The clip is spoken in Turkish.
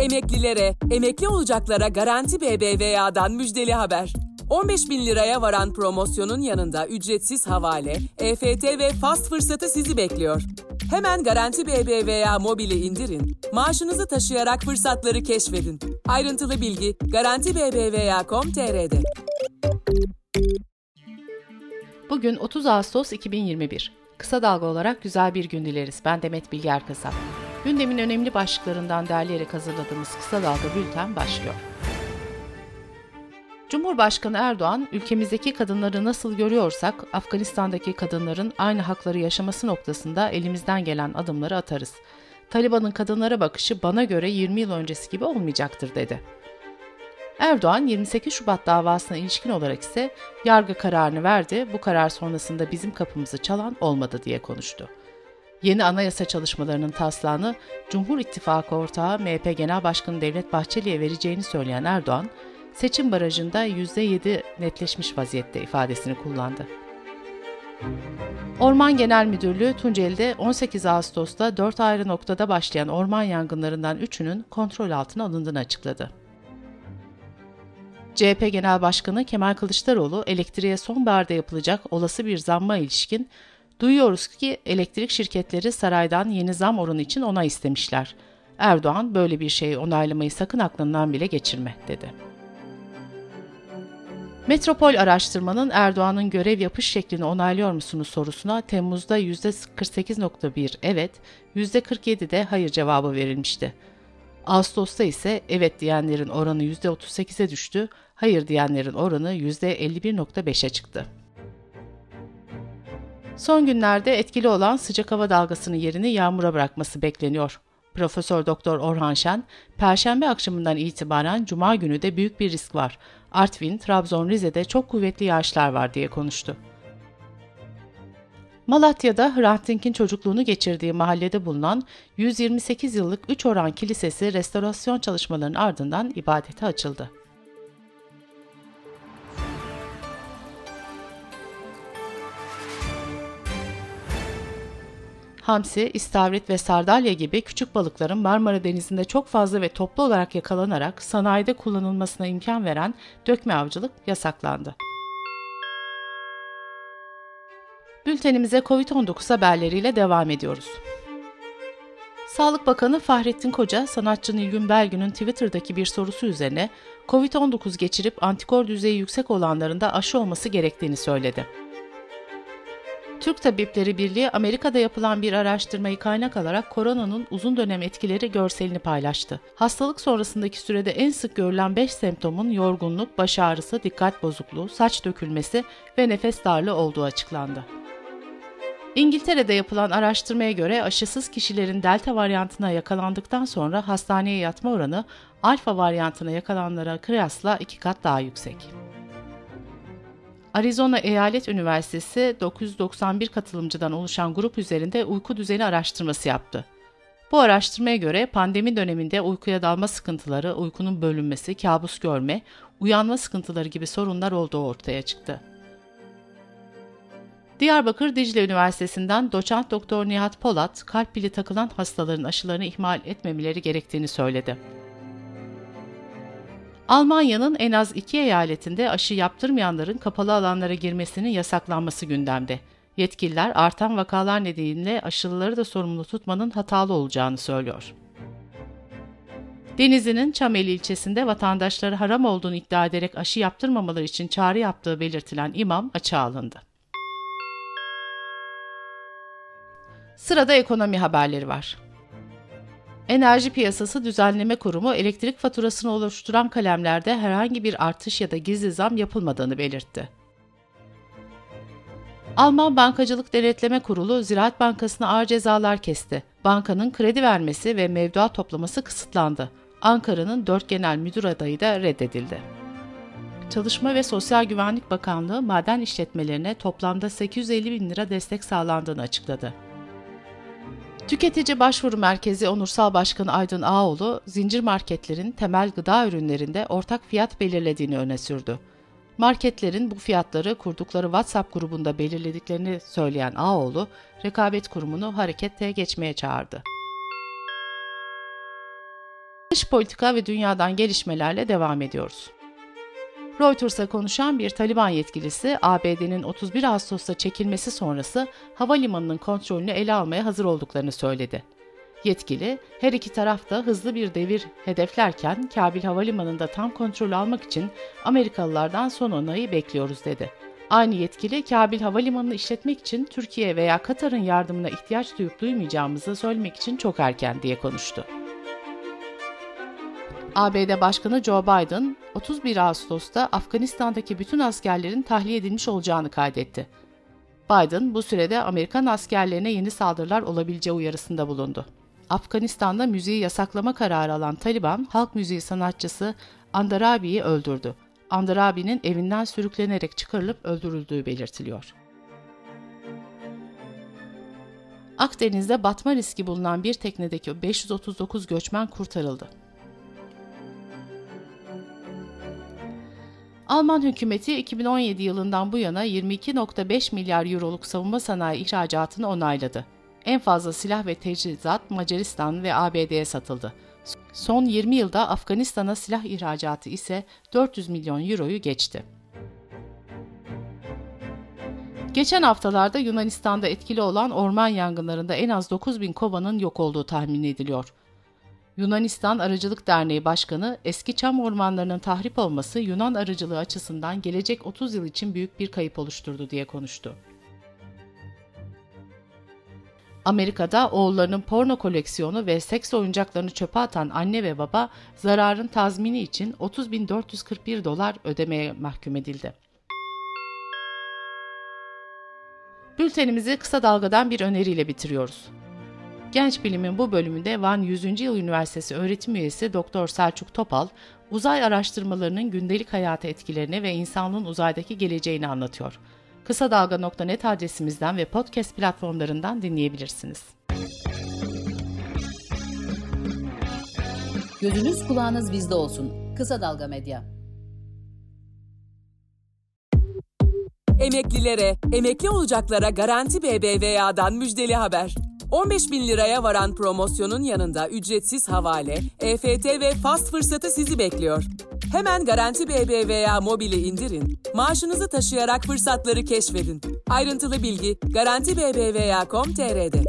Emeklilere, emekli olacaklara Garanti BBVA'dan müjdeli haber. 15 bin liraya varan promosyonun yanında ücretsiz havale, EFT ve fast fırsatı sizi bekliyor. Hemen Garanti BBVA mobili indirin, maaşınızı taşıyarak fırsatları keşfedin. Ayrıntılı bilgi Garanti BBVA.com.tr'de. Bugün 30 Ağustos 2021. Kısa dalga olarak güzel bir gün dileriz. Ben Demet Bilge Erkasap. Gündemin önemli başlıklarından derleyerek hazırladığımız Kısa Dalga Bülten başlıyor. Cumhurbaşkanı Erdoğan, ülkemizdeki kadınları nasıl görüyorsak, Afganistan'daki kadınların aynı hakları yaşaması noktasında elimizden gelen adımları atarız. Taliban'ın kadınlara bakışı bana göre 20 yıl öncesi gibi olmayacaktır dedi. Erdoğan 28 Şubat davasına ilişkin olarak ise yargı kararını verdi, bu karar sonrasında bizim kapımızı çalan olmadı diye konuştu. Yeni anayasa çalışmalarının taslağını Cumhur İttifakı ortağı MHP Genel Başkanı Devlet Bahçeli'ye vereceğini söyleyen Erdoğan, seçim barajında %7 netleşmiş vaziyette ifadesini kullandı. Orman Genel Müdürlüğü Tunceli'de 18 Ağustos'ta 4 ayrı noktada başlayan orman yangınlarından 3'ünün kontrol altına alındığını açıkladı. CHP Genel Başkanı Kemal Kılıçdaroğlu elektriğe sonbaharda yapılacak olası bir zamma ilişkin duyuyoruz ki elektrik şirketleri saraydan yeni zam oranı için onay istemişler. Erdoğan böyle bir şeyi onaylamayı sakın aklından bile geçirme dedi. Metropol araştırmanın Erdoğan'ın görev yapış şeklini onaylıyor musunuz sorusuna Temmuz'da %48.1 evet, %47 de hayır cevabı verilmişti. Ağustos'ta ise evet diyenlerin oranı %38'e düştü, hayır diyenlerin oranı %51.5'e çıktı. Son günlerde etkili olan sıcak hava dalgasının yerini yağmura bırakması bekleniyor. Profesör Doktor Orhan Şen, Perşembe akşamından itibaren Cuma günü de büyük bir risk var. Artvin, Trabzon, Rize'de çok kuvvetli yağışlar var diye konuştu. Malatya'da Hrant Dink'in çocukluğunu geçirdiği mahallede bulunan 128 yıllık 3 oran kilisesi restorasyon çalışmalarının ardından ibadete açıldı. Hamsi, istavrit ve sardalya gibi küçük balıkların Marmara Denizi'nde çok fazla ve toplu olarak yakalanarak sanayide kullanılmasına imkan veren dökme avcılık yasaklandı. Bültenimize COVID-19 haberleriyle devam ediyoruz. Sağlık Bakanı Fahrettin Koca, sanatçı Nilgün Belgün'ün Twitter'daki bir sorusu üzerine COVID-19 geçirip antikor düzeyi yüksek olanların da aşı olması gerektiğini söyledi. Türk Tabipleri Birliği Amerika'da yapılan bir araştırmayı kaynak alarak koronanın uzun dönem etkileri görselini paylaştı. Hastalık sonrasındaki sürede en sık görülen 5 semptomun yorgunluk, baş ağrısı, dikkat bozukluğu, saç dökülmesi ve nefes darlığı olduğu açıklandı. İngiltere'de yapılan araştırmaya göre aşısız kişilerin delta varyantına yakalandıktan sonra hastaneye yatma oranı alfa varyantına yakalananlara kıyasla iki kat daha yüksek. Arizona Eyalet Üniversitesi 991 katılımcıdan oluşan grup üzerinde uyku düzeni araştırması yaptı. Bu araştırmaya göre pandemi döneminde uykuya dalma sıkıntıları, uykunun bölünmesi, kabus görme, uyanma sıkıntıları gibi sorunlar olduğu ortaya çıktı. Diyarbakır Dicle Üniversitesi'nden doçent doktor Nihat Polat, kalp pili takılan hastaların aşılarını ihmal etmemeleri gerektiğini söyledi. Almanya'nın en az iki eyaletinde aşı yaptırmayanların kapalı alanlara girmesinin yasaklanması gündemde. Yetkililer artan vakalar nedeniyle aşılıları da sorumlu tutmanın hatalı olacağını söylüyor. Denizli'nin Çameli ilçesinde vatandaşları haram olduğunu iddia ederek aşı yaptırmamaları için çağrı yaptığı belirtilen imam açığa alındı. Sırada ekonomi haberleri var. Enerji Piyasası Düzenleme Kurumu elektrik faturasını oluşturan kalemlerde herhangi bir artış ya da gizli zam yapılmadığını belirtti. Alman Bankacılık Denetleme Kurulu Ziraat Bankası'na ağır cezalar kesti. Bankanın kredi vermesi ve mevduat toplaması kısıtlandı. Ankara'nın dört genel müdür adayı da reddedildi. Çalışma ve Sosyal Güvenlik Bakanlığı maden işletmelerine toplamda 850 bin lira destek sağlandığını açıkladı. Tüketici Başvuru Merkezi Onursal Başkanı Aydın Ağoğlu, zincir marketlerin temel gıda ürünlerinde ortak fiyat belirlediğini öne sürdü. Marketlerin bu fiyatları kurdukları WhatsApp grubunda belirlediklerini söyleyen Ağoğlu, rekabet kurumunu harekete geçmeye çağırdı. Dış politika ve dünyadan gelişmelerle devam ediyoruz. Reuters'a konuşan bir Taliban yetkilisi, ABD'nin 31 Ağustos'ta çekilmesi sonrası havalimanının kontrolünü ele almaya hazır olduklarını söyledi. Yetkili, her iki taraf da hızlı bir devir hedeflerken Kabil Havalimanı'nda tam kontrol almak için Amerikalılardan son onayı bekliyoruz dedi. Aynı yetkili Kabil Havalimanı'nı işletmek için Türkiye veya Katar'ın yardımına ihtiyaç duyup duymayacağımızı söylemek için çok erken diye konuştu. ABD Başkanı Joe Biden, 31 Ağustos'ta Afganistan'daki bütün askerlerin tahliye edilmiş olacağını kaydetti. Biden bu sürede Amerikan askerlerine yeni saldırılar olabileceği uyarısında bulundu. Afganistan'da müziği yasaklama kararı alan Taliban, halk müziği sanatçısı Andarabi'yi öldürdü. Andarabi'nin evinden sürüklenerek çıkarılıp öldürüldüğü belirtiliyor. Akdeniz'de batma riski bulunan bir teknedeki 539 göçmen kurtarıldı. Alman hükümeti 2017 yılından bu yana 22.5 milyar euroluk savunma sanayi ihracatını onayladı. En fazla silah ve teçhizat Macaristan ve ABD'ye satıldı. Son 20 yılda Afganistan'a silah ihracatı ise 400 milyon euroyu geçti. Geçen haftalarda Yunanistan'da etkili olan orman yangınlarında en az 9 bin kovanın yok olduğu tahmin ediliyor. Yunanistan Arıcılık Derneği Başkanı, eski çam ormanlarının tahrip olması Yunan arıcılığı açısından gelecek 30 yıl için büyük bir kayıp oluşturdu diye konuştu. Amerika'da oğullarının porno koleksiyonu ve seks oyuncaklarını çöpe atan anne ve baba zararın tazmini için 30.441 dolar ödemeye mahkum edildi. Bültenimizi kısa dalgadan bir öneriyle bitiriyoruz. Genç Bilim'in bu bölümünde Van 100. Yıl Üniversitesi öğretim üyesi Dr. Selçuk Topal, uzay araştırmalarının gündelik hayata etkilerini ve insanlığın uzaydaki geleceğini anlatıyor. Kısa Dalga.net adresimizden ve podcast platformlarından dinleyebilirsiniz. Gözünüz kulağınız bizde olsun. Kısa Dalga Medya. Emeklilere, emekli olacaklara Garanti BBVA'dan müjdeli haber. 15 bin liraya varan promosyonun yanında ücretsiz havale, EFT ve fast fırsatı sizi bekliyor. Hemen Garanti BBVA mobili indirin, maaşınızı taşıyarak fırsatları keşfedin. Ayrıntılı bilgi Garanti BBVA.com.tr'de.